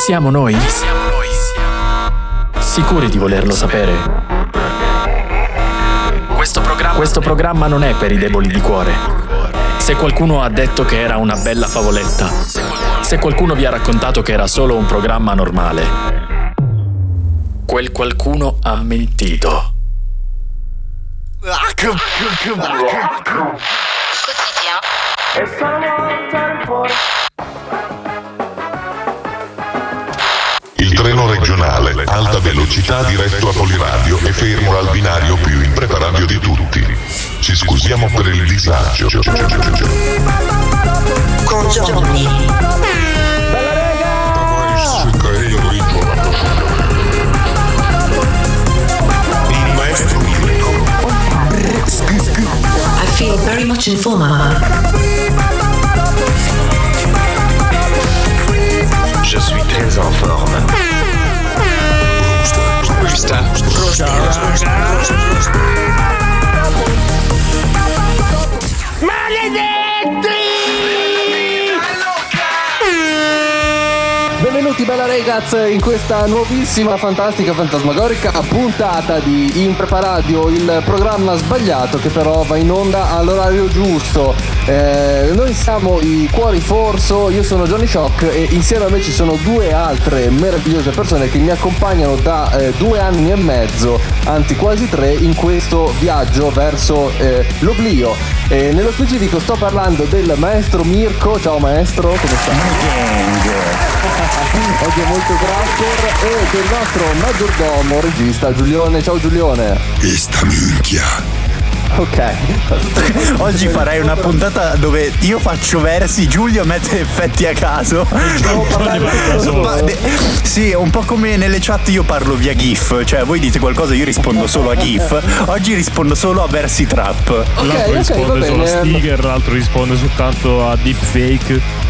siamo noi? Sicuri di volerlo sapere? Questo programma, Questo programma non è per i deboli di cuore. Se qualcuno ha detto che era una bella favoletta, se qualcuno vi ha raccontato che era solo un programma normale, quel qualcuno ha mentito. Il treno regionale, alta velocità diretto a Poliradio e fermo al binario più impreparario di tutti. Ci scusiamo per il disagio. Con Johnny. Il maestro Mirko. I feel very much in forma. Je suis très en forme. Sure. Bella ragazzi in questa nuovissima, fantastica, fantasmagorica puntata di Impreparadio, il programma sbagliato che però va in onda all'orario giusto. Eh, noi siamo i Cuori Forso, io sono Johnny Shock e insieme a me ci sono due altre meravigliose persone che mi accompagnano da eh, due anni e mezzo, anzi quasi tre, in questo viaggio verso eh, l'oblio. Nello specifico sto parlando del maestro Mirko, ciao maestro, come sta? Oggi è molto grapper e del nostro maggiordomo regista Giulione. Ciao Giulione. Questa minchia. Ok. Oggi farei una puntata dove io faccio versi, Giulio mette effetti a caso. Ma de- sì, un po' come nelle chat io parlo via GIF, cioè voi dite qualcosa io rispondo solo a GIF. Oggi rispondo solo a versi trap. L'altro ok, risponde solo a sticker, l'altro risponde soltanto a deepfake.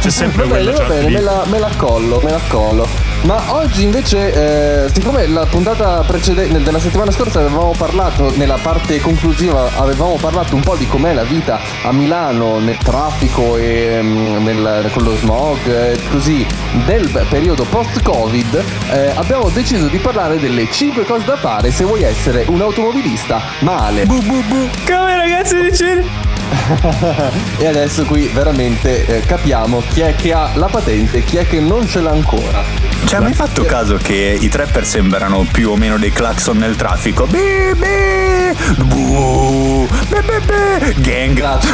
C'è sempre Va bene, quella va bene, me la, me la collo, me la collo. Ma oggi invece, eh, siccome la puntata precedente della settimana scorsa avevamo parlato, nella parte conclusiva avevamo parlato un po' di com'è la vita a Milano nel traffico e mm, nel- con lo smog e così del periodo post-Covid, eh, abbiamo deciso di parlare delle 5 cose da fare se vuoi essere un automobilista male. Bu bu bu. Come ragazzi dice? e adesso qui veramente eh, capiamo chi è che ha la patente e chi è che non ce l'ha ancora. Cioè, hai mai fatto caso che i trapper sembrano più o meno dei clacson nel traffico? Bi bi gang. Grazie,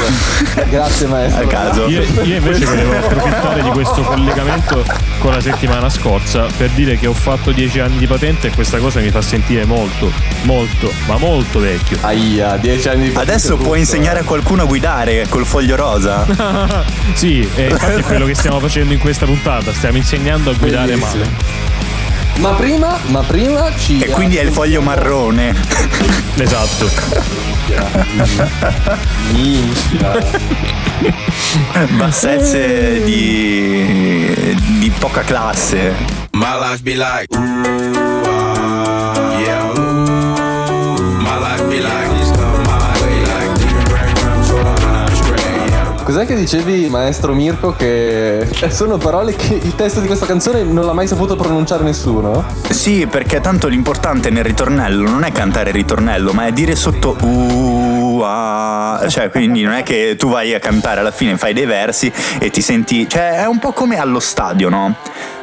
grazie maestro. A caso. Io, io invece volevo approfittare di questo collegamento con la settimana scorsa per dire che ho fatto 10 anni di patente e questa cosa mi fa sentire molto, molto, ma molto vecchio. Aia, 10 anni di patente Adesso puoi insegnare eh. a qualcuno a guidare col foglio rosa. Sì, e infatti è quello che stiamo facendo in questa puntata, stiamo insegnando a guidare Bellissimo. male. Ma prima, ma prima ci E quindi è il foglio marrone. Esatto. Minchia. Bassezze di, di poca classe. My life be like, dicevi, maestro Mirko? Che sono parole che il testo di questa canzone non l'ha mai saputo pronunciare nessuno? Sì, perché tanto l'importante nel ritornello non è cantare il ritornello, ma è dire sotto uh, ah. Cioè, quindi non è che tu vai a cantare alla fine, fai dei versi e ti senti. Cioè, è un po' come allo stadio, no?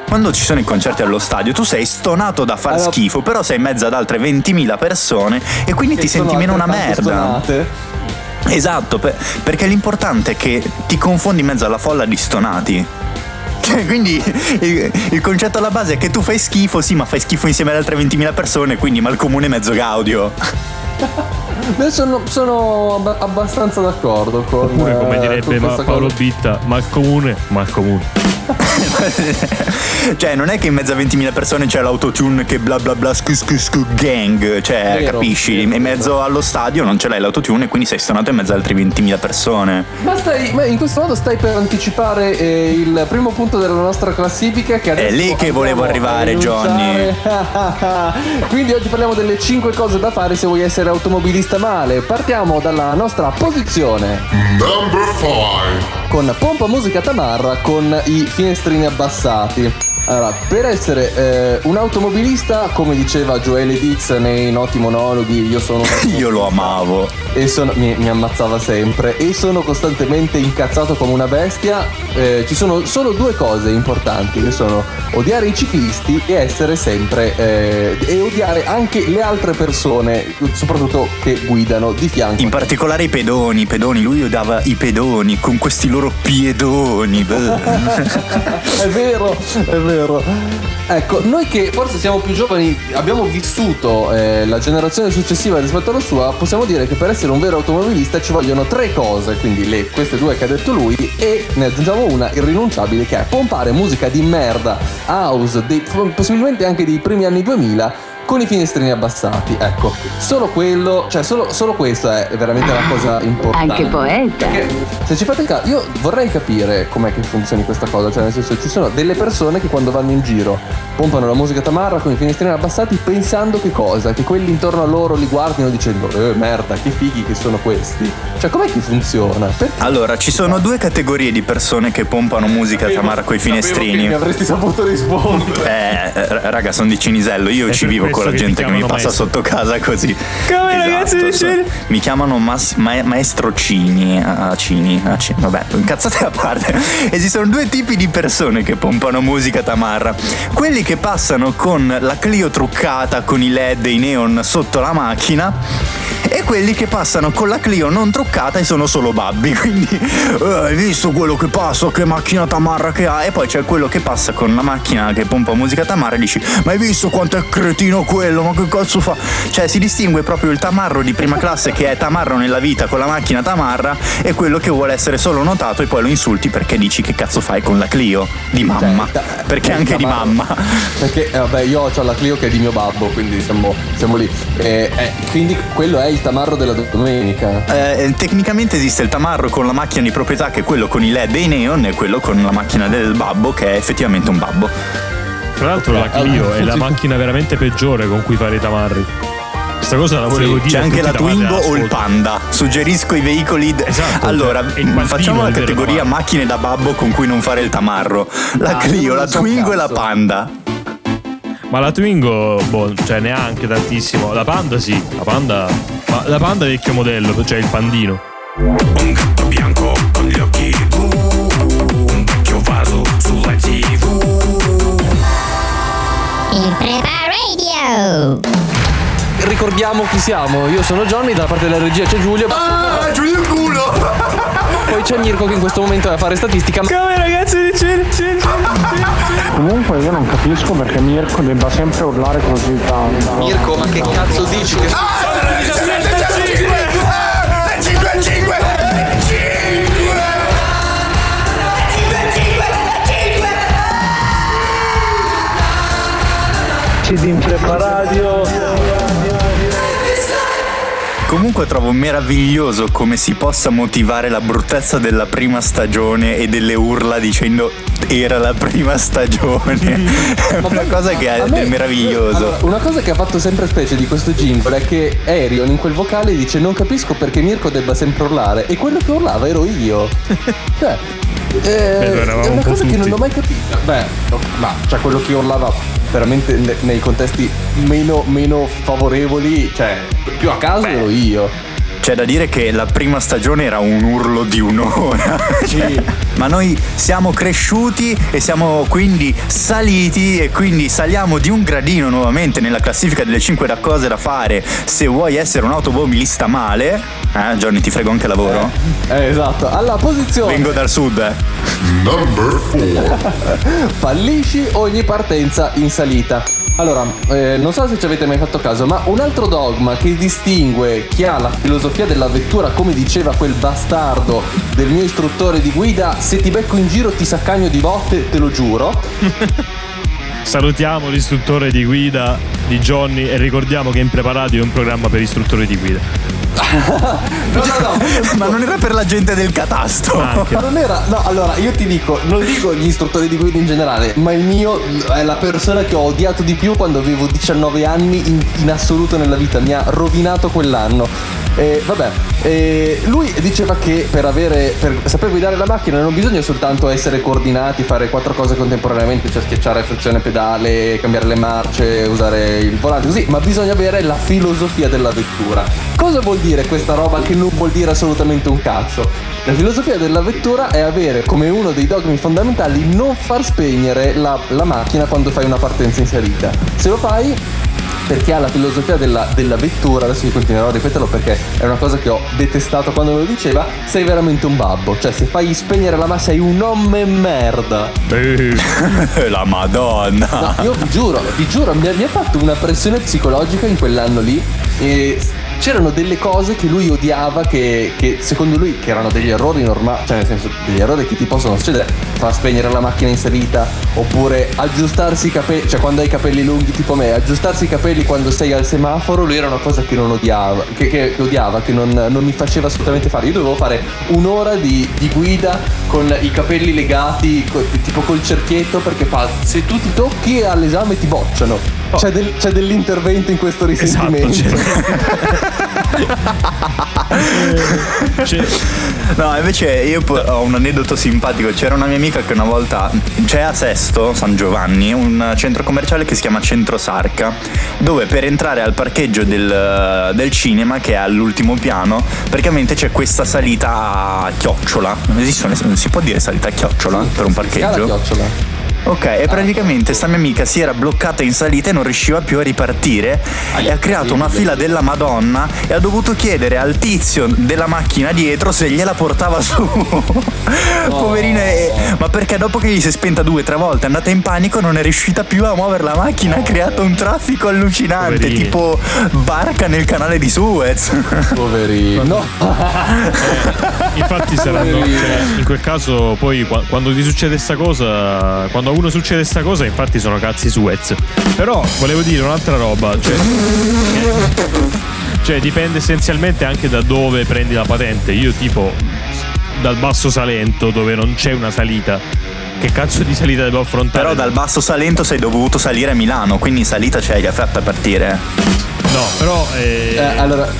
Quando ci sono i concerti allo stadio, tu sei stonato da far Allora- schifo, però sei in mezzo ad altre 20.000 persone e quindi ti senti meno una merda. stonate. Esatto, per- perché l'importante è che ti confondi in mezzo alla folla di stonati. Cioè, quindi il, il concetto alla base è che tu fai schifo, sì, ma fai schifo insieme ad altre 20.000 persone, quindi mal comune mezzo gaudio. Beh, sono, sono abba- abbastanza d'accordo con. Oppure come eh, direbbe Ma- Paolo cosa. Bitta, ma il comune, ma il comune. cioè, non è che in mezzo a 20.000 persone c'è l'autotune che bla bla bla scu scu scu gang, cioè, Vero, capisci? vero, in mezzo allo stadio non ce l'hai l'autotune e quindi sei stonato in mezzo ad altre 20.000 persone. Ma stai, ma in questo modo stai per anticipare eh, il primo punto della nostra classifica che adesso lì che volevo arrivare, enunciare. Quindi oggi parliamo delle 5 cose da fare se vuoi essere automobilista male. Partiamo dalla nostra posizione. Number 5. con Pompa Musica Tamarra con i finestrini abbassati. Allora, per essere eh, un automobilista, come diceva Joele Dix nei noti monologhi, io sono Io lo amavo. e sono, mi, mi ammazzava sempre e sono costantemente incazzato come una bestia. Eh, ci sono solo due cose importanti che sono odiare i ciclisti e essere sempre eh, e odiare anche le altre persone, soprattutto che guidano di fianco. In particolare i pedoni, i pedoni, lui odiava i pedoni con questi loro piedoni. è vero, è vero. Ecco, noi che forse siamo più giovani, abbiamo vissuto eh, la generazione successiva rispetto alla sua, possiamo dire che per essere un vero automobilista ci vogliono tre cose, quindi le, queste due che ha detto lui, e ne aggiungiamo una irrinunciabile che è pompare musica di merda, house, dei- possibilmente anche dei primi anni 2000 con i finestrini abbassati. Ecco, solo quello, cioè solo, solo questo è veramente la cosa importante. Anche poeta. Perché se ci fate caso, io vorrei capire com'è che funzioni questa cosa, cioè nel senso ci sono delle persone che quando vanno in giro pompano la musica tamarra con i finestrini abbassati pensando che cosa? Che quelli intorno a loro li guardino dicendo eh merda, che fighi che sono questi. Cioè com'è che funziona? Perché Allora, ci sono due categorie di persone che pompano musica Tamara coi Sapevo che finestrini. mi avresti saputo rispondere. Eh, eh, raga, sono di Cinisello. Io È ci vivo con la che gente che mi passa maestro. sotto casa così. Come, Esatto, ragazzi, di Cini? Mi chiamano mas- ma- maestro Cini. A Cini, a Cini. Vabbè, incazzate a parte. Esistono due tipi di persone che pompano musica tamarra. Quelli che passano con la Clio truccata, con i LED e i neon sotto la macchina. E quelli che passano con la Clio non truccata e sono solo babbi. Quindi, "Eh, hai visto quello che passa? Che macchina tamarra che ha? E poi c'è quello che passa con la macchina che pompa musica tamarra e dici: Ma hai visto quanto è cretino quello? Ma che cazzo fa? Cioè, si distingue proprio il tamarro di prima classe che è tamarro nella vita con la macchina tamarra e quello che vuole essere solo notato e poi lo insulti perché dici che cazzo fai con la Clio di mamma. ta- perché anche di mamma. Perché eh, vabbè, io ho la Clio che è di mio babbo, quindi siamo, siamo lì. Eh, eh, quindi quello è il tamarro della domenica. Eh, tecnicamente esiste il tamarro con la macchina di proprietà che è quello con i led e i neon e quello con la macchina del babbo che è effettivamente un babbo. Tra l'altro la Ok, Clio allora, è la sì. macchina veramente peggiore con cui fare i tamarri. Questa cosa la volevo dire. C'è anche la Twingo o il. Panda. Suggerisco i veicoli. d- Esatto, allora, cioè, facciamo la categoria macchine da babbo con cui non fare il tamarro. La Ah, Clio, la so Twingo e la cazzo. Panda. Ma la Twingo, boh, cioè neanche tantissimo. La Panda sì, la Panda. Ma la Panda è vecchio modello, cioè il pandino. Un gatto bianco con gli occhi blu, un vecchio vaso sulla TV. Il Prepa Radio. Ricordiamo chi siamo. Io sono Johnny, dalla parte della regia c'è Giulio. Ah, Giulio il culo! Poi c'è Mirko che in questo momento è a fare statistica. Come ragazzi Comunque io non capisco perché Mirko debba sempre urlare così tanto. Mirko, ma che cazzo dici? Che... Comunque trovo meraviglioso come si possa motivare la bruttezza della prima stagione e delle urla dicendo era la prima stagione. È una cosa che è me- meraviglioso. Allora, una cosa che ha fatto sempre specie di questo jingle è che Arion in quel vocale dice non capisco perché Mirko debba sempre urlare e quello che urlava ero io. cioè, eh, Beh, è una cosa che non tutti. ho mai capito. Beh, no, ma cioè quello che urlava veramente ne- nei contesti meno, meno favorevoli, cioè più a caso ero io. C'è da dire che la prima stagione era un urlo di un'ora. Cioè, Ma noi siamo cresciuti e siamo quindi saliti e quindi saliamo di un gradino nuovamente nella classifica delle 5 da cose da fare se vuoi essere un automobilista male. Eh, Johnny, ti frego anche lavoro? Eh, esatto. Alla posizione Vengo dal sud, eh. Number 4. fallisci ogni partenza in salita. Allora, eh, non so se ci avete mai fatto caso, ma un altro dogma che distingue chi ha la filosofia della vettura, come diceva quel bastardo del mio istruttore di guida, se ti becco in giro ti saccagno di botte, te lo giuro. Salutiamo l'istruttore di guida di Johnny e ricordiamo che Impreparati è un programma per istruttori di guida. No, no, no. Ma non era per la gente del catasto. Anche. Ma non era, no, allora io ti dico, non dico gli istruttori di guida in generale, ma il mio è la persona che ho odiato di più quando avevo 19 anni in, in assoluto nella vita, mi ha rovinato quell'anno. E vabbè, e lui diceva che per, avere, per saper guidare la macchina non bisogna soltanto essere coordinati, fare quattro cose contemporaneamente, cioè schiacciare frizione pedale, cambiare le marce, usare il volante, così, ma bisogna avere la filosofia della vettura. Cosa vuol dire questa roba che non vuol dire assolutamente un cazzo? La filosofia della vettura è avere come uno dei dogmi fondamentali non far spegnere la, la macchina quando fai una partenza in salita. Se lo fai perché ha la filosofia della, della vettura, adesso io continuerò a ripeterlo perché è una cosa che ho detestato quando me lo diceva, sei veramente un babbo, cioè se fai spegnere la macchina sei un nome merda. la madonna. No, io vi giuro, vi giuro, mi ha, mi ha fatto una pressione psicologica in quell'anno lì e c'erano delle cose che lui odiava che, che secondo lui che erano degli errori normali, cioè nel senso degli errori che ti possono succedere, far spegnere la macchina in salita oppure aggiustarsi i capelli, cioè quando hai i capelli lunghi tipo me, aggiustarsi i capelli quando sei al semaforo, lui era una cosa che non odiava, che, che- odiava, che non, non mi faceva assolutamente fare. Io dovevo fare un'ora di, di guida con i capelli legati, co- tipo col cerchietto, perché fa, se tu ti tocchi all'esame ti bocciano. C'è, del- c'è dell'intervento in questo risentimento. Cioè, No, invece io ho un aneddoto simpatico. C'era una mia amica che una volta c'è a Sesto, San Giovanni, un centro commerciale che si chiama Centro Sarca, dove per entrare al parcheggio del, del cinema, che è all'ultimo piano, praticamente c'è questa salita a chiocciola. Esistono, si può dire salita a chiocciola per un parcheggio? chiocciola. Ok, e praticamente sta mia amica si era bloccata in salita e non riusciva più a ripartire e ha creato una fila della Madonna e ha dovuto chiedere al tizio della macchina dietro se gliela portava su. Poverina, e- ma perché dopo che gli si è spenta due o tre volte è andata in panico non è riuscita più a muovere la macchina, ha creato un traffico allucinante, Poverini. tipo barca nel canale di Suez. Poverino. No. Infatti saranno, cioè, in quel caso poi qua- quando ti succede sta cosa, quando a uno succede sta cosa infatti sono cazzi Suez. Però volevo dire un'altra roba, cioè, cioè dipende essenzialmente anche da dove prendi la patente. Io tipo dal basso Salento dove non c'è una salita. Che cazzo di salita devo affrontare? Però dal basso Salento sei dovuto salire a Milano, quindi in salita ce l'hai fatta partire. No, però eh, Eh, allora,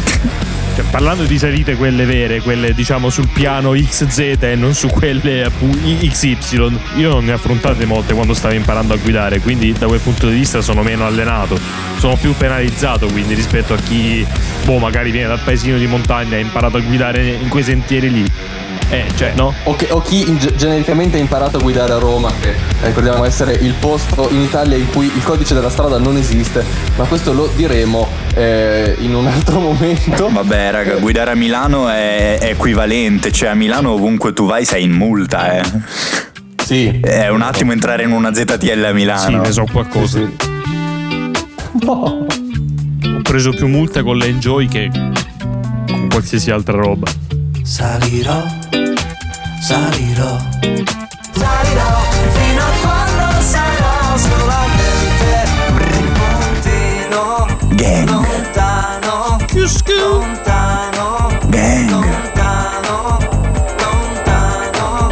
Cioè, parlando di salite quelle vere, quelle diciamo sul piano XZ e non su quelle appunto XY, io non ne ho affrontate molte quando stavo imparando a guidare, quindi da quel punto di vista sono meno allenato, sono più penalizzato quindi rispetto a chi boh, magari viene dal paesino di montagna e ha imparato a guidare in quei sentieri lì. Eh, cioè, no? o, che- o chi in- genericamente ha imparato a guidare a Roma, che ricordiamo essere il posto in Italia in cui il codice della strada non esiste, ma questo lo diremo eh, in un altro momento. Vabbè, raga, guidare a Milano è, è equivalente, cioè a Milano ovunque tu vai sei in multa, eh. Sì. È un attimo entrare in una ZTL a Sì, Milano. ne so qualcosa. Sì. Ho preso più multe con l'enjoy che con qualsiasi altra roba. Salirò, salirò lontano, lontano, gang. lontano,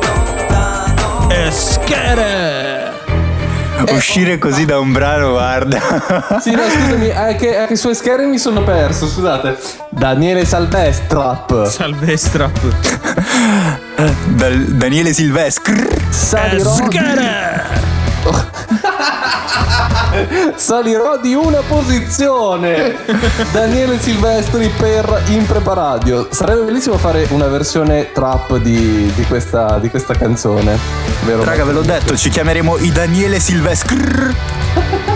lontano, lontano. Uscire così da un brano, guarda. Sì, no, scusami, anche, anche su Eschere mi sono perso, scusate. Daniele Salvestrap. Salvestra. Dal- Daniele Silvestri. Salirò, salirò di una posizione. Daniele Silvestri per Impreparadio. Sarebbe bellissimo fare una versione trap di, di questa, di questa canzone. Vero? Raga, ve l'ho detto, ci chiameremo i Daniele Silvestri.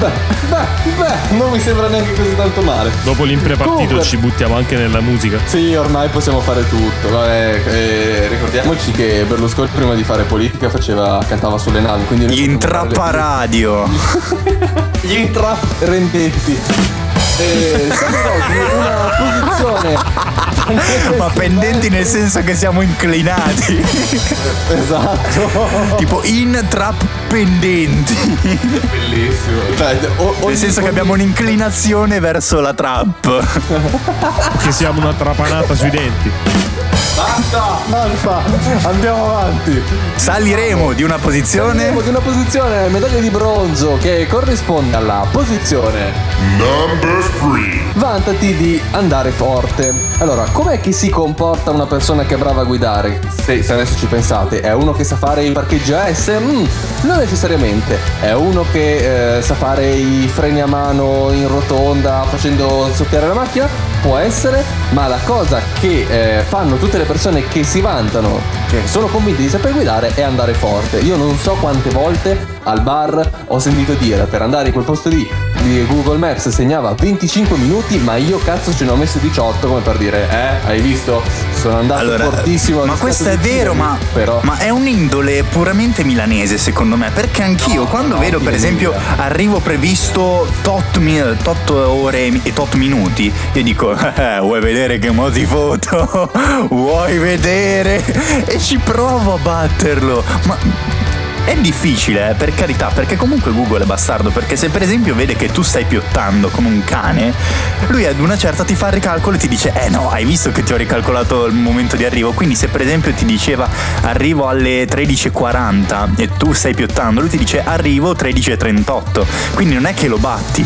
Beh, beh, beh, non mi sembra neanche così tanto male. Dopo l'imprepartito Comunque- ci buttiamo anche nella musica. Sì, ormai possiamo fare tutto. Vabbè, eh, ricordiamoci che Berlusconi prima di fare politica faceva, cantava sulle navi. Quindi Gli intrappa radio. le- Gli intraprendetti. Eh, una posizione. Ma pendenti nel senso che siamo inclinati. Esatto. tipo in trap pendenti. Bellissimo. Cioè, o- Nel senso che abbiamo un'inclinazione verso la trap. Che siamo una trapanata sui denti. Basta, basta, andiamo avanti. Saliremo di una posizione. Parliamo di una posizione medaglia di bronzo che corrisponde alla posizione Number 3. Vantati di andare forte. Allora, com'è che si comporta una persona che è brava a guidare? Se, se adesso ci pensate, è uno che sa fare il parcheggio S? Mm, non necessariamente. È uno che eh, sa fare i freni a mano in rotonda facendo soffiare la macchina? Può essere, ma la cosa che eh, fanno tutte le persone che si vantano, che sono convinte di saper guidare, è andare forte. Io non so quante volte al bar ho sentito dire per andare in quel posto lì di Google Maps segnava 25 minuti, ma io cazzo ce ne ho messo 18 come per dire, eh, hai visto? Sono andato Allora, fortissimo. ma questo è vero, ma, però ma è un'indole puramente milanese secondo me, perché anch'io No, quando no, vedo per esempio mio. arrivo previsto tot, mi- tot ore e tot minuti, io dico "Eh, vuoi vedere che mo ti foto? Vuoi vedere? E ci provo a batterlo, ma... È difficile, eh, per carità, perché comunque Google è bastardo, perché se per esempio vede che tu stai piottando come un cane, lui ad una certa ti fa il ricalcolo e ti dice, eh no, hai visto che ti ho ricalcolato il momento di arrivo, quindi se per esempio ti diceva arrivo alle 13.40 e tu stai piottando, lui ti dice arrivo 13.38, quindi non è che lo batti,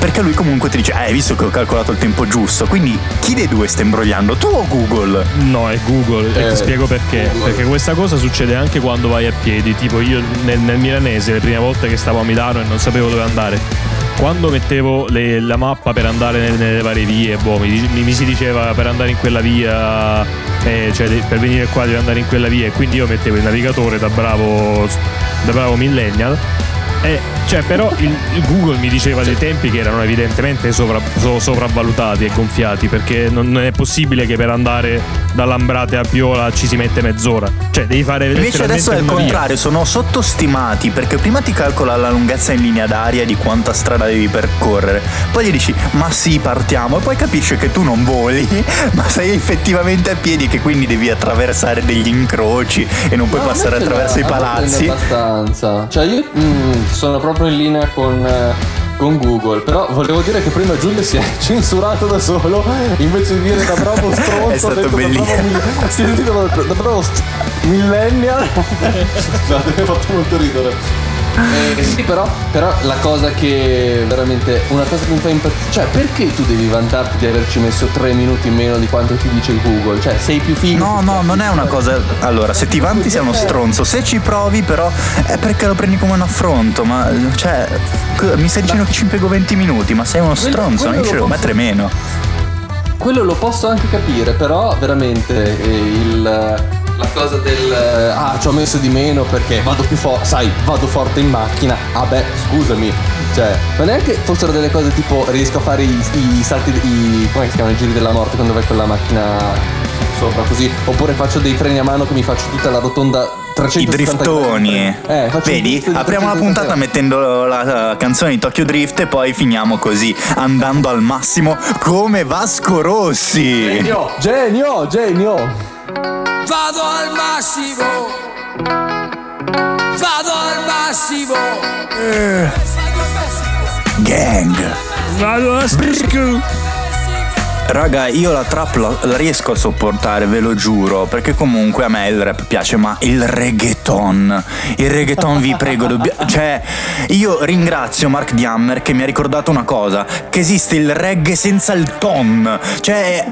perché lui comunque ti dice, eh, hai visto che ho calcolato il tempo giusto, quindi chi dei due sta imbrogliando, tu o Google? No, è Google. e Eh, ti spiego perché. Google. Perché questa cosa succede anche quando vai a piedi. Tipo io nel, nel milanese, le prime volte che stavo a Milano e non sapevo dove andare. Quando mettevo le- la mappa per andare nelle, nelle varie vie, boh, mi, mi- mi si diceva per andare in quella via, eh, cioè de- per venire qua devi andare in quella via, e quindi io mettevo il navigatore da bravo, da bravo millennial. E, cioè, però il, il Google mi diceva dei tempi che erano evidentemente sovra- so- sopravvalutati e gonfiati perché non, non è possibile che per andare da Lambrate a Piola ci si mette mezz'ora. Cioè, devi fare Invece adesso è il via. contrario, sono sottostimati perché prima ti calcola la lunghezza in linea d'aria di quanta strada devi percorrere, poi gli dici ma sì partiamo e poi capisce che tu non voli ma sei effettivamente a piedi che quindi devi attraversare degli incroci e non puoi No, passare attraverso i l'ha- a me prende palazzi. abbastanza. Cioè io mm, sono proprio in linea con, eh, con Google, però volevo dire che prima Giulio si è censurato da solo invece di dire da bravo stronzo. È stato ha detto da bellissimo. si è sentito da, da bravo st- millennial. Scusate, mi ha fatto molto ridere. Eh, sì, però, però la cosa che veramente una cosa che mi fa impazzire, cioè perché tu devi vantarti di averci messo tre minuti in meno di quanto ti dice Google? Cioè sei più figo? No, no, non è una cosa. Allora, se ti vanti sei uno stronzo. Se ci provi, però, è perché lo prendi come un affronto. Ma cioè, mi stai dicendo che ci impiego 20 minuti, ma sei uno stronzo, quello io ci devo mettere meno. Quello lo posso anche capire, però veramente eh, il, la cosa del eh, ah ci ho messo di meno perché vado più forte, sai, vado forte in macchina. Ah beh, scusami. Cioè, ma neanche fossero delle cose tipo riesco a fare i, i salti, i, come si chiamano i giri della morte quando vai con la macchina sopra così, oppure faccio dei freni a mano che mi faccio tutta la rotonda 360 I driftoni. Eh, Vedi, apriamo la 360 puntata mettendo la, la canzone di Tokyo Drift e poi finiamo così, andando al massimo come Vasco Rossi. Genio, genio, genio. Vado al massimo. Vado al massimo. Gang. Vado a Sprisco. Raga, io la trap la, la riesco a sopportare, ve lo giuro, perché comunque a me il rap piace, ma il reggaeton, il reggaeton vi prego, dobbia- cioè io ringrazio Mark Diammer che mi ha ricordato una cosa, che esiste il reggae senza il ton, cioè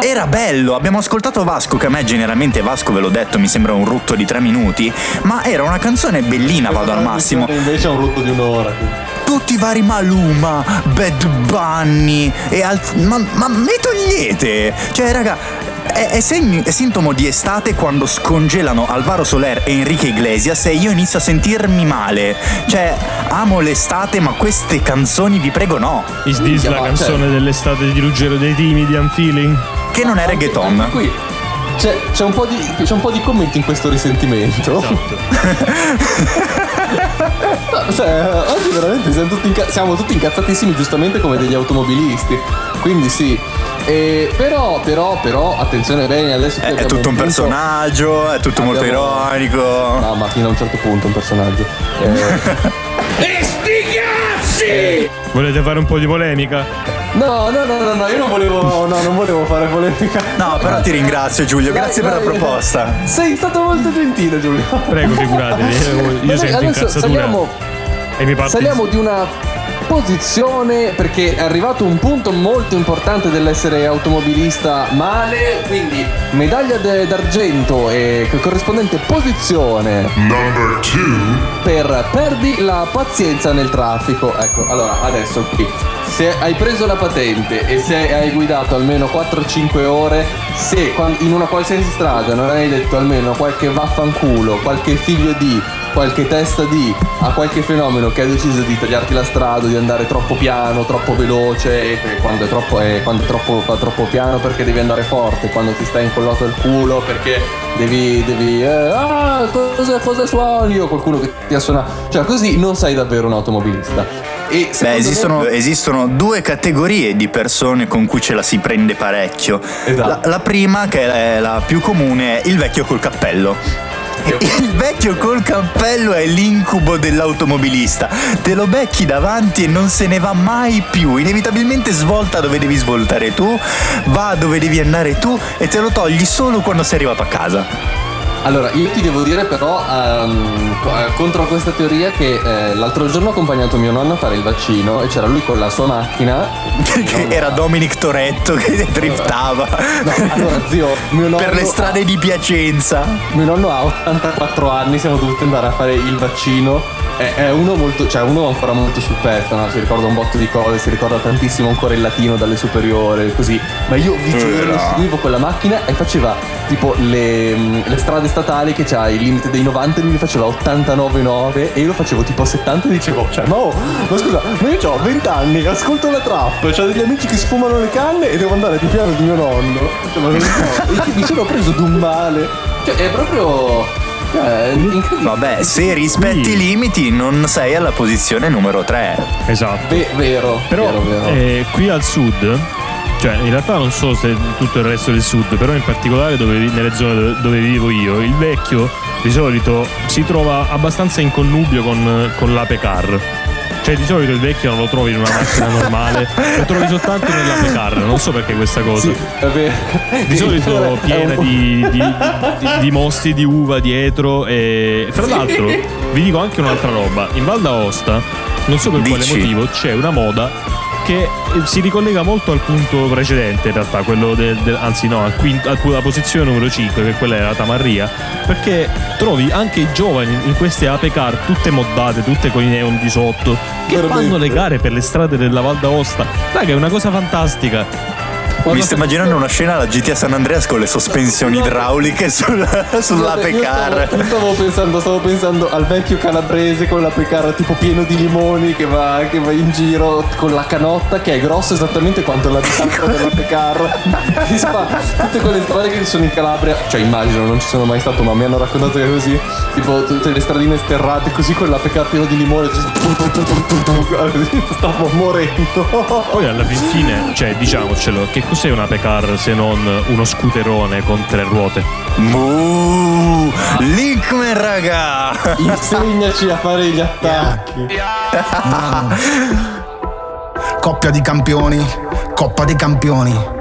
era bello, abbiamo ascoltato Vasco, che a me generalmente Vasco ve l'ho detto, mi sembra un rutto di tre minuti, ma era una canzone bellina, vado al massimo, Invece è un rutto di un'ora. Tutti i vari Maluma, Bad Bunny e altri. Ma, ma me togliete! Cioè, raga. È, è segni- è sintomo di estate quando scongelano Alvaro Soler e Enrique Iglesias e io inizio a sentirmi male. Cioè, amo l'estate, ma queste canzoni vi prego no. Is this la canzone cioè- dell'estate di Ruggero dei Timidi, I'm feeling? Che non è Anche reggaeton. qui c'è, c'è un po di, c'è un po' di commenti in questo risentimento. No, cioè, oggi veramente siamo tutti, inca- siamo tutti incazzatissimi giustamente come degli automobilisti. Quindi sì. E però, però, però, attenzione bene, adesso È, è tutto un punto- personaggio, è tutto molto Abbiamo- ironico. No, ma fino a un certo punto un personaggio. Eh, Volete fare un po' di polemica? no, no, no, no, no, io non volevo, no, non volevo fare polemica. No, però ti ringrazio Giulio, grazie per la proposta. Sei stato molto gentile, Giulio. Prego, figuratevi. Io Vabbè, sento adesso incazzatura. saliamo, E mi parte saliamo di una posizione perché è arrivato un punto molto importante dell'essere automobilista male, quindi medaglia de- d'argento e corrispondente posizione Number two. per perdi la pazienza nel traffico. Ecco, allora adesso qui. Se hai preso la patente e se hai guidato almeno 4-5 ore, se in una qualsiasi strada non hai detto almeno qualche vaffanculo, qualche figlio di, qualche testa di, a qualche fenomeno che ha deciso di tagliarti la strada, di andare troppo piano, troppo veloce, e quando è troppo, eh, quando è troppo, troppo piano perché devi andare forte, quando ti stai incollato al culo perché devi, devi eh, ah, cosa, cosa suoni? O qualcuno che ti ha suonato. Cioè, così non sei davvero un automobilista. E Beh, esistono, me- esistono due categorie di persone con cui ce la si prende parecchio. Esatto. La, la prima, che è la più comune, è il vecchio col cappello. Il vecchio col cappello è l'incubo dell'automobilista. Te lo becchi davanti e non se ne va mai più. Inevitabilmente svolta dove devi svoltare tu, va dove devi andare tu e te lo togli solo quando sei arrivato a casa. Allora, io ti devo dire però eh, contro questa teoria che eh, l'altro giorno ho accompagnato mio nonno a fare il vaccino e c'era lui con la sua macchina. Che era Dominic Toretto che driftava No, allora zio, mio nonno per le strade di Piacenza. Mio nonno ha 84 anni, siamo dovuti andare a fare il vaccino. È, è uno molto, cioè uno ancora molto sul pezzo, no? si ricorda un botto di cose, si ricorda tantissimo ancora il latino dalle superiori, così. Ma io vi giuro, lo seguivo con la macchina e faceva tipo le, le strade statali che c'ha il limite dei 90 e lui faceva 89,9 e io lo facevo tipo a 70 e dicevo, cioè, ma oh, ma scusa, ma io ho 20 anni, ascolto la trap, ho degli amici che sfumano le canne e devo andare più piano di mio nonno. Cioè, ma non so, mi sono preso d'un male. Cioè, è proprio. Incredibile. Vabbè, se rispetti i limiti non sei alla posizione numero 3. Esatto. Ve- vero, Però vero, vero. eh, qui al sud, cioè in realtà non so se tutto il resto del sud, però in particolare dove, nelle zone dove, dove vivo io, il vecchio di solito si trova abbastanza in connubio con, con l'ape car. Cioè di solito il vecchio non lo trovi in una macchina normale, lo trovi soltanto nell'ape car, non so perché questa cosa. Sì. Di solito piena di, di, di, di mostri di uva dietro e fra l'altro vi dico anche un'altra roba, in Val d'Aosta, non so per quale Dici? motivo, c'è una moda che eh, si ricollega molto al punto precedente in realtà, quello del, del- anzi no, al quint- alla posizione numero 5 che quella era Tamarria, perché trovi anche i giovani in queste ape car tutte moddate, tutte con i neon di sotto, che Veramente. fanno le gare per le strade della Val d'Aosta. Raga, è una cosa fantastica. Mi sto immaginando una scena alla GTA San Andreas con le sospensioni idrauliche sul- sull'ape Io car. Stavo, stavo pensando, stavo pensando al vecchio calabrese con la car tipo pieno di limoni che va, che va in giro con la canotta che è grossa esattamente quanto la distanza della car. Che si fa tutte quelle strade che ci sono in Calabria, cioè immagino, non ci sono mai stato, ma mi hanno raccontato che è così. Tipo tutte le stradine sterrate così con la car pieno di limone. Stavo morendo. Poi alla fin fine, cioè diciamocelo, che cos'è una pecar se non uno scooterone con tre ruote? Buh, Linkman raga! Insegnaci a fare gli attacchi. Coppia di campioni, Coppa dei campioni.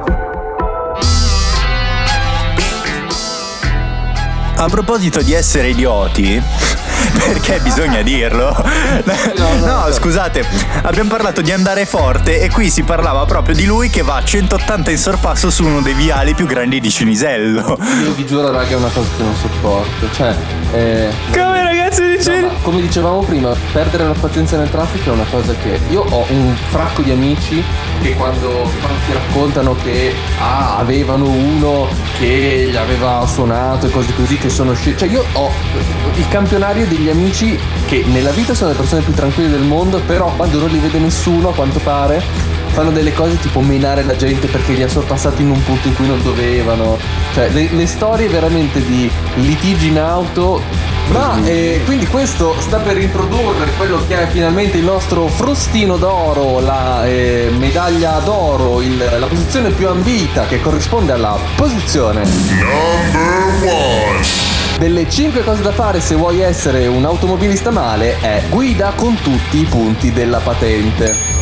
A proposito di essere idioti, perché bisogna dirlo? No, scusate, abbiamo parlato di andare forte e qui si parlava proprio di lui che va a 180 in sorpasso su uno dei viali più grandi di Cinisello. Io vi giuro, raga, è una cosa che non sopporto. Cioè, eh, Come ragazzi dicevi? no, come dicevamo prima, perdere la pazienza nel traffico è una cosa che io ho un fracco di amici che quando, quando ti raccontano che ah, avevano uno che gli aveva suonato e cose così che sono scesi. Cioè, io ho il campionario degli amici che nella vita sono le persone più tranquille del mondo, però quando non li vede nessuno, a quanto pare, fanno delle cose tipo menare la gente perché li ha sorpassati in un punto in cui non dovevano. Cioè, le, le storie veramente di litigi in auto. Ma eh, quindi questo sta per introdurre quello che è finalmente il nostro frustino d'oro, la eh, medaglia d'oro, il- la posizione più ambita che corrisponde alla posizione Number one. delle 5 cose da fare se vuoi essere un automobilista male è guida con tutti i punti della patente.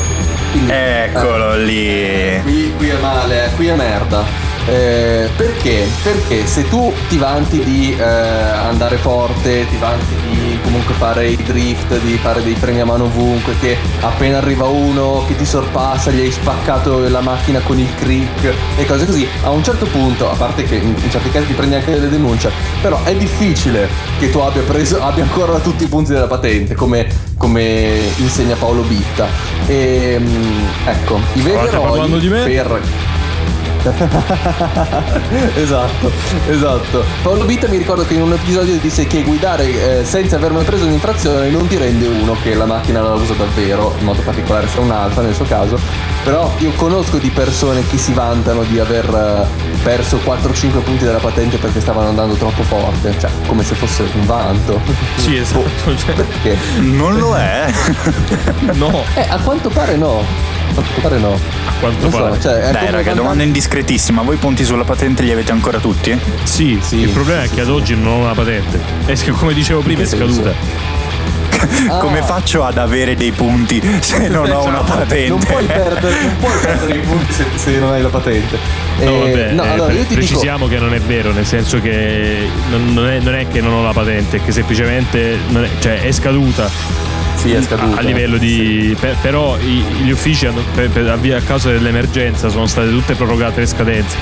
Quindi... Eccolo lì. Qui, qui è male, eh, qui è merda. Eh, perché? Perché se tu ti vanti di eh, andare forte, ti vanti di comunque fare i drift, di fare dei freni a mano ovunque, che appena arriva uno che ti sorpassa, gli hai spaccato la macchina con il crick e cose così, a un certo punto, a parte che in, certi casi ti prendi anche delle denunce, però è difficile che tu abbia preso, abbia ancora tutti i punti della patente, come, come insegna Paolo Bitta. E, mm, ecco, i veri eroi per esatto, esatto. Paolo Bitta mi ricordo che in un episodio disse che guidare eh, senza aver mai preso un'infrazione non ti rende uno che la macchina la usa davvero, in modo particolare se è un'alfa nel suo caso. Però io conosco di persone che si vantano di aver eh, perso 4-5 punti della patente perché stavano andando troppo forte, cioè come se fosse un vanto. Sì, esatto. Cioè, Perché? Non lo è. no, Eh, a quanto pare no. A quanto pare no. a quanto so, pare. cioè, è Dai, raga, quando- domanda indiscretissima. Voi punti sulla patente li avete ancora tutti? Sì, Sì, il problema sì, è che sì, ad oggi non ho una patente. E che, come dicevo prima, è scaduta. Ah. Come faccio ad avere dei punti se non ho una patente? Non puoi perdere, non puoi perdere i punti se, se non hai la patente. No, Eh, vabbè, no, eh, allora pre- io ti dico. precisiamo che non è vero, nel senso che non, non è, non è che non ho la patente, è che semplicemente non è, cioè, è scaduta. Sì, è scaduta. A livello di. per- però i- gli uffici hanno, per, per- a via- a causa dell'emergenza sono state tutte prorogate le scadenze.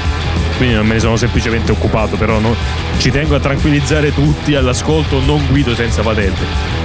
Quindi non me ne sono semplicemente occupato, però no- ci tengo a tranquillizzare tutti all'ascolto, non guido senza patente.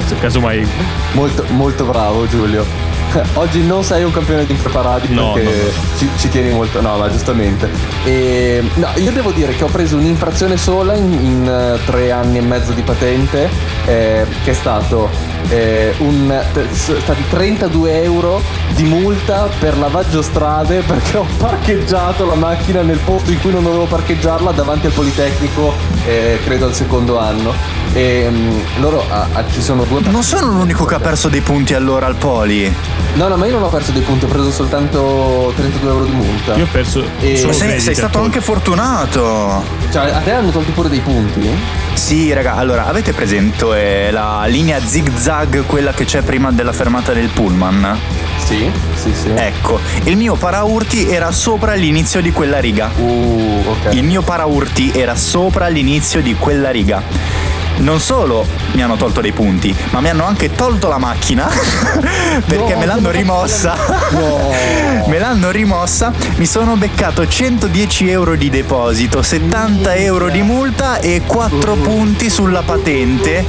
Se casomai. Molto, molto bravo Giulio. Oggi non sei un campione di impreparati No, perché no, no. Ci, ci tieni molto, no, ma giustamente. E, no, io devo dire che ho preso un'infrazione sola in, in, eh, tre anni e mezzo di patente, eh, che è stato eh, un, t- s- stati 32 euro di multa per lavaggio strade perché ho parcheggiato la macchina nel posto in cui non dovevo parcheggiarla davanti al Politecnico, eh, credo al secondo anno. E mm, loro ah, ah, ci sono due Non sono l'unico che ha perso dei punti allora al poli. No, no, ma io non ho perso dei punti, ho preso soltanto 32 euro di multa. Io ho perso. E- Ma sei, sei stato anche fortunato. Cioè, a te hanno tolto pure dei punti? Sì, raga, allora avete presente eh, la linea zig zag, quella che c'è prima della fermata del pullman? Sì, sì, sì. Ecco, il mio paraurti era sopra l'inizio di quella riga. Uh, ok. Il mio paraurti era sopra l'inizio di quella riga. Non solo mi hanno tolto dei punti, ma mi hanno anche tolto la macchina perché No, me l'hanno rimossa. No. me l'hanno rimossa, mi sono beccato 110 euro di deposito, 70 euro di multa e 4 punti sulla patente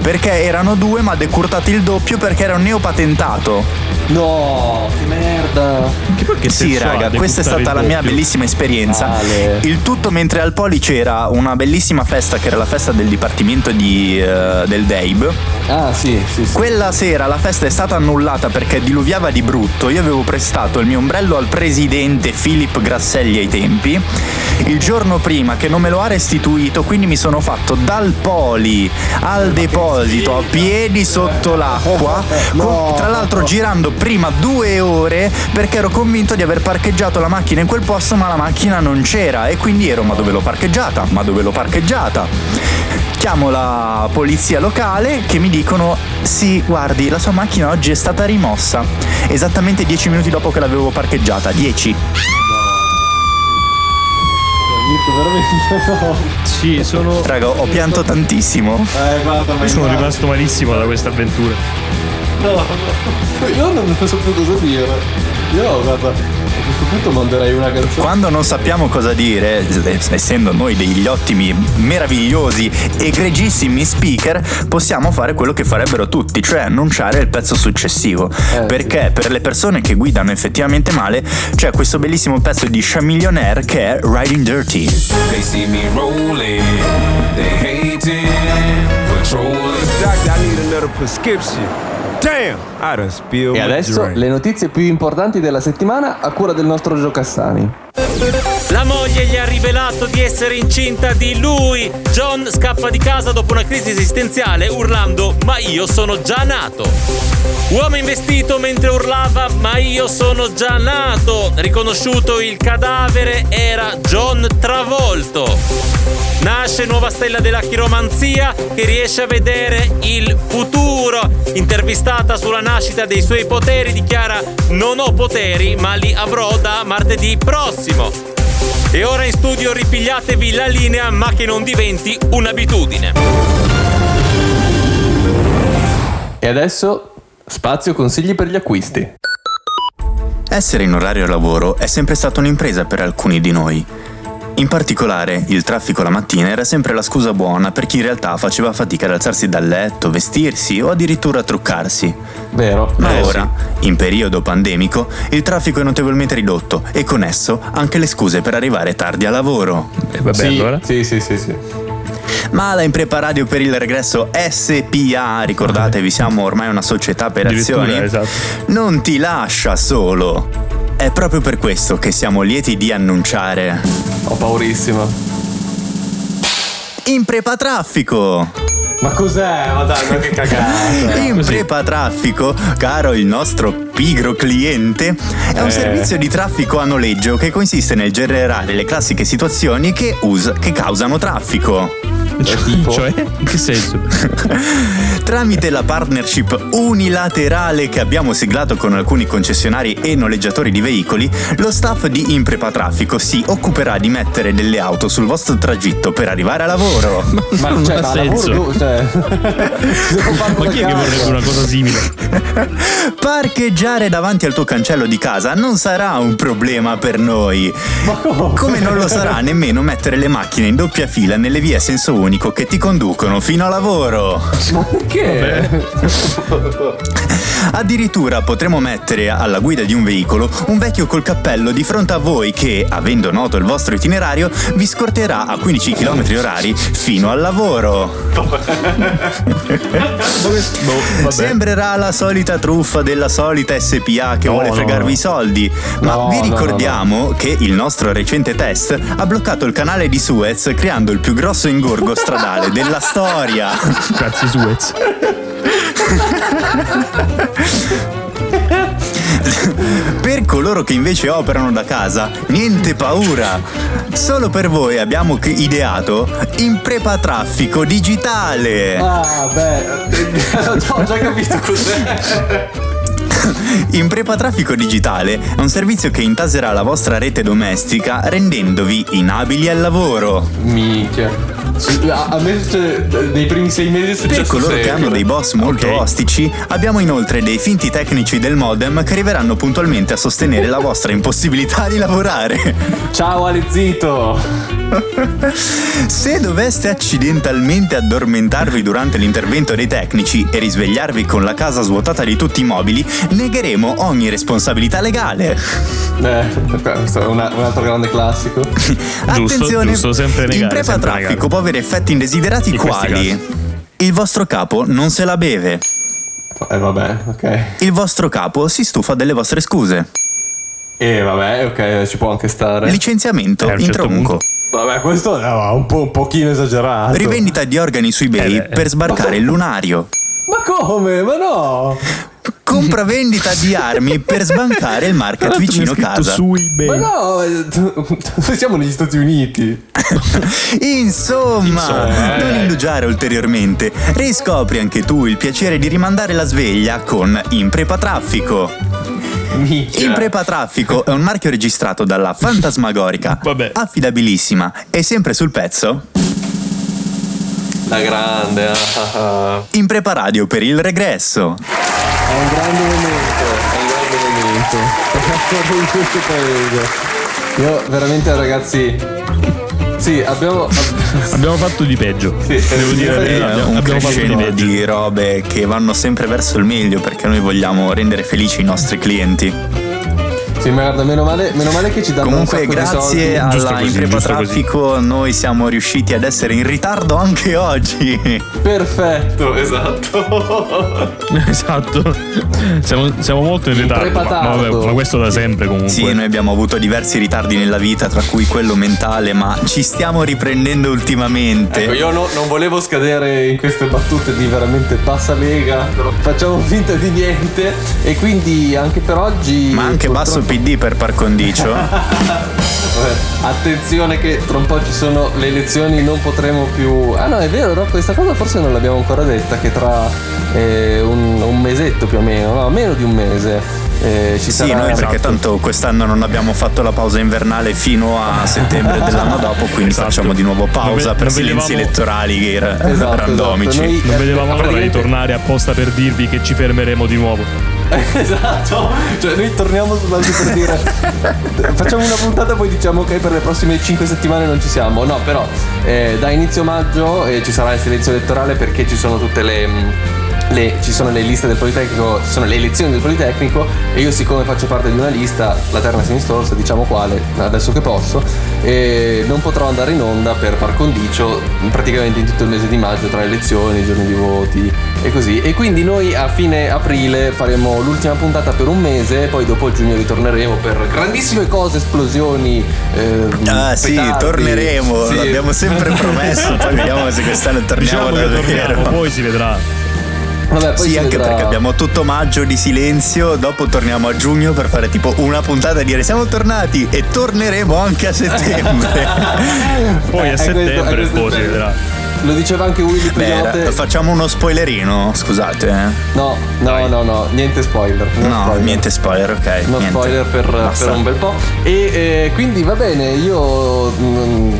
perché erano due ma decurtati il doppio perché era un neopatentato. No, che merda. Che poi che Sì, raga, questa è stata la mia bellissima esperienza. Male. Il tutto mentre al Poli c'era una bellissima festa che era la festa del dipartimento di, eh, del DEIB. Ah, sì, sì, sì. Quella sera la festa è stata annullata perché diluviava di brutto. Io avevo prestato il mio ombrello al presidente Filippo Grasselli ai tempi. Il giorno prima che non me lo ha restituito, quindi mi sono fatto dal Poli al deposito a piedi sotto l'acqua. con- tra l'altro girando prima due ore perché ero convinto di aver parcheggiato la macchina in quel posto, ma la macchina non c'era. E quindi ero, ma dove l'ho parcheggiata? Ma dove l'ho parcheggiata? Chiamo la polizia locale che mi dicono sì, guardi, la sua macchina oggi è stata rimossa. Esattamente 10 minuti dopo che l'avevo parcheggiata. 10. Mirko, veramente no. Sì, sono. Raga, ho pianto tantissimo. Eh, ma Io sono rimasto malissimo da questa avventura. No, no. Io non so più cosa dire. Io, guarda, a questo punto manderei una canzone. Quando non sappiamo cosa dire, essendo noi degli ottimi, meravigliosi, egregissimi speaker, possiamo fare quello che farebbero tutti, cioè annunciare il pezzo successivo. Eh, Perché per le persone che guidano effettivamente male, c'è questo bellissimo pezzo di Chamillionaire che è Riding Dirty. They see me rolling, they hating, patrolling. Doctor, I need another prescription. Damn, E adesso drink. le notizie più importanti della settimana a cura del nostro Gio Cassani. La moglie gli ha rivelato di essere incinta di lui. John scappa di casa dopo una crisi esistenziale urlando Ma io sono già nato. Uomo investito mentre urlava Ma io sono già nato. Riconosciuto il cadavere era John Travolto. Nasce nuova stella della chiromanzia che riesce a vedere il futuro. Intervistata sulla nascita dei suoi poteri dichiara non ho poteri ma li avrò da martedì prossimo. E ora in studio ripigliatevi la linea ma che non diventi un'abitudine. E adesso spazio consigli per gli acquisti. Essere in orario lavoro è sempre stata un'impresa per alcuni di noi. In particolare, il traffico la mattina era sempre la scusa buona per chi in realtà faceva fatica ad alzarsi dal letto, vestirsi o addirittura truccarsi. Vero? Ma Eh, ora, in periodo pandemico, il traffico è notevolmente ridotto e con esso anche le scuse per arrivare tardi a lavoro. E vabbè, sì, allora. sì, sì, sì, sì. Ma la Imprepa Radio per il regresso SPA, ricordatevi, siamo ormai una società per azioni, esatto. non ti lascia solo. È proprio per questo che siamo lieti di annunciare Ho paurissimo. Imprepa Traffico. Ma cos'è? Ma dai, ma che cagata. Imprepa Traffico, caro il nostro pigro cliente, è un Eh. servizio di traffico a noleggio che consiste nel generare le classiche situazioni che, us- che causano traffico. Cioè, in che senso? Tramite la partnership unilaterale che abbiamo siglato con alcuni concessionari e noleggiatori di veicoli, lo staff di Imprepa Traffico si occuperà di mettere delle auto sul vostro tragitto per arrivare a lavoro. Ma non cioè, ha ma senso. lavoro, cioè, Ma chi è che vorrebbe una cosa simile? Parcheggiare davanti al tuo cancello di casa non sarà un problema per noi. Come non lo sarà nemmeno mettere le macchine in doppia fila nelle vie a senso unico che ti conducono fino a lavoro. Ma perché? Addirittura potremo mettere alla guida di un veicolo un vecchio col cappello di fronte a voi che, avendo noto il vostro itinerario, vi scorterà a 15 km orari fino al lavoro. Boh, Sembrerà la solita truffa della solita SPA che No, vuole no, fregarvi no. i soldi, ma No, vi no, ricordiamo che il nostro recente test ha bloccato il canale di Suez creando il più grosso ingorgo stradale della storia. Grazie Suez. Per coloro che invece operano da casa, niente paura. Solo per voi abbiamo ideato Imprepa Traffico Digitale. Ah, beh, ho già capito cos'è. Imprepa Traffico Digitale è un servizio che intaserà la vostra rete domestica rendendovi inabili al lavoro. Minchia. A, me nei primi sei mesi è Per successo coloro che hanno dei boss molto Ok. ostici, abbiamo inoltre dei finti tecnici del modem che arriveranno puntualmente a sostenere la vostra impossibilità di lavorare. Ciao Ale Zito. Se doveste accidentalmente addormentarvi durante l'intervento dei tecnici e risvegliarvi con la casa svuotata di tutti i mobili, negheremo ogni responsabilità legale. Eh, questo è una- un altro grande classico. Attenzione, giusto, sempre negare, Imprepa sempre traffico negare. può avere effetti indesiderati In quali il vostro capo non se la beve, Eh vabbè, ok. il vostro capo si stufa delle vostre scuse, E vabbè, ok, ci può anche stare. licenziamento Eh, un in certo tronco, Vabbè, questo è un, po', un pochino esagerato. rivendita di organi su eBay Eh beh. per sbarcare il lunario, Ma come? Ma no! compravendita di armi per sbancare il market vicino casa. su eBay. Ma no! eh, Noi siamo negli Stati Uniti. Insomma, Insomma, eh. non indugiare ulteriormente. Riscopri anche tu il piacere di rimandare la sveglia con Imprepa Traffico. Minchia. Imprepa Traffico è un marchio registrato dalla Fantasmagorica, Vabbè. affidabilissima e sempre sul pezzo. La grande. ah, ah. Imprepa Radio per il regresso. È un grande momento. È un grande momento. Storia di questo paese. Io veramente ragazzi. Sì, abbiamo. Abbiamo fatto di peggio. Sì, Devo dire È abbiamo, un abbiamo fatto di peggio. di robe che vanno sempre verso il meglio perché noi vogliamo rendere felici i nostri clienti. Sì, ma guarda, meno male, meno male che ci danno Comunque, un sacco di grazie alla Imprepa. Traffico, noi siamo riusciti ad essere in ritardo anche oggi. Perfetto, esatto. esatto. Siamo, siamo molto in ritardo. Ma, ma vabbè, ma questo da sempre comunque. Sì, noi abbiamo avuto diversi ritardi nella vita, tra cui quello mentale, ma ci stiamo riprendendo ultimamente. Ecco, io no- non volevo scadere in queste battute di veramente passa lega, però facciamo finta di niente e quindi anche per oggi... Ma anche basso PD per par condicio. Attenzione che tra un po' ci sono le elezioni, non potremo più... Ah no, è vero, no? questa cosa forse non l'abbiamo ancora detta, che tra eh, un, un mesetto più o meno, no, meno di un mese, eh, ci Sì, sarà... noi perché tanto quest'anno non abbiamo fatto la pausa invernale fino a settembre dell'anno dopo, quindi Esatto. facciamo di nuovo pausa Non ve- per non silenzi vedevamo- elettorali che ra- Esatto, randomici. esatto. Noi- Non vedevamo l'ora di tornare apposta per dirvi che ci fermeremo di nuovo. esatto, cioè noi torniamo soltanto per dire facciamo una puntata e poi diciamo ok per le prossime 5 settimane non ci siamo. No, però eh, da inizio maggio eh, ci sarà il silenzio elettorale perché ci sono tutte le, mh, le- ci sono le liste del Politecnico, ci sono le elezioni del Politecnico e io siccome faccio parte di una lista, la Terna Sinistorsa, diciamo quale, adesso che posso, eh, non potrò andare in onda per par condicio praticamente in tutto il mese di maggio tra elezioni, giorni di voti e così. E quindi noi a fine aprile faremo l'ultima puntata per un mese, poi dopo giugno ritorneremo per grandissime cose, esplosioni. ehm, Ah sì, petardi. torneremo, Sì. l'abbiamo sempre promesso, poi vediamo se quest'anno torniamo Diciamo davvero. poi si vedrà. Vabbè, poi Sì, anche vedrà. perché abbiamo tutto maggio di silenzio, dopo torniamo a giugno per fare tipo una puntata e dire siamo tornati e torneremo anche a settembre. Poi Eh, a questo- settembre questo è poi si vedrà. Lo diceva anche Willy ra- facciamo uno spoilerino, scusate. eh. No, no, no, no, niente spoiler. no spoiler. niente spoiler, ok. No niente. spoiler per, per un bel po'. E eh, quindi va bene, io mm,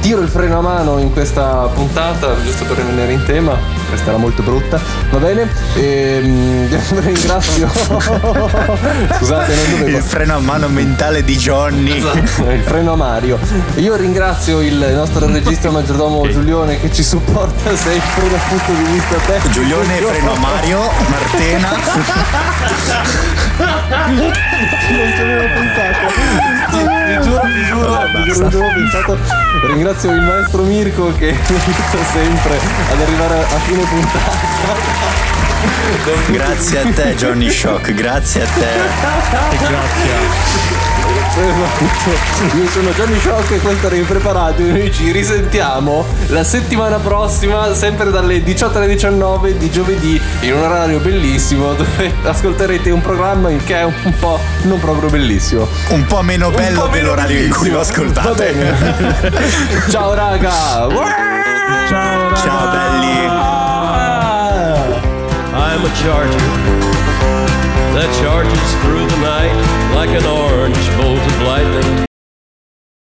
tiro il freno a mano in questa puntata, giusto per rimanere in tema. Questa era molto brutta, va bene? E, mm, ringrazio. Scusate, non dovevo. Il freno a mano mentale di Johnny. Esatto, il freno a Mario. Io ringrazio il nostro regista maggiordomo Giulione che ci supporta sempre dal punto di vista tecnico. Giulione, freno a Mario, Martena. non ci avevo pensato. Ti giuro, avevo pensato. Ringrazio il maestro Mirko che mi aiuta sempre ad arrivare a fine puntata. Grazie a te, Johnny Shock, grazie a te. Esatto. Io sono Gianni Shock e questo era impreparato noi ci risentiamo la settimana prossima, sempre dalle 18 alle 19 di giovedì, in un orario bellissimo dove ascolterete un programma che è un po' non proprio bellissimo. Un po' meno bello po' dell'orario in cui lo bellissimo. ascoltate. Ciao raga. Ciao, Ciao belli. I'm a charger that charges through the night like an orange bolt of lightning.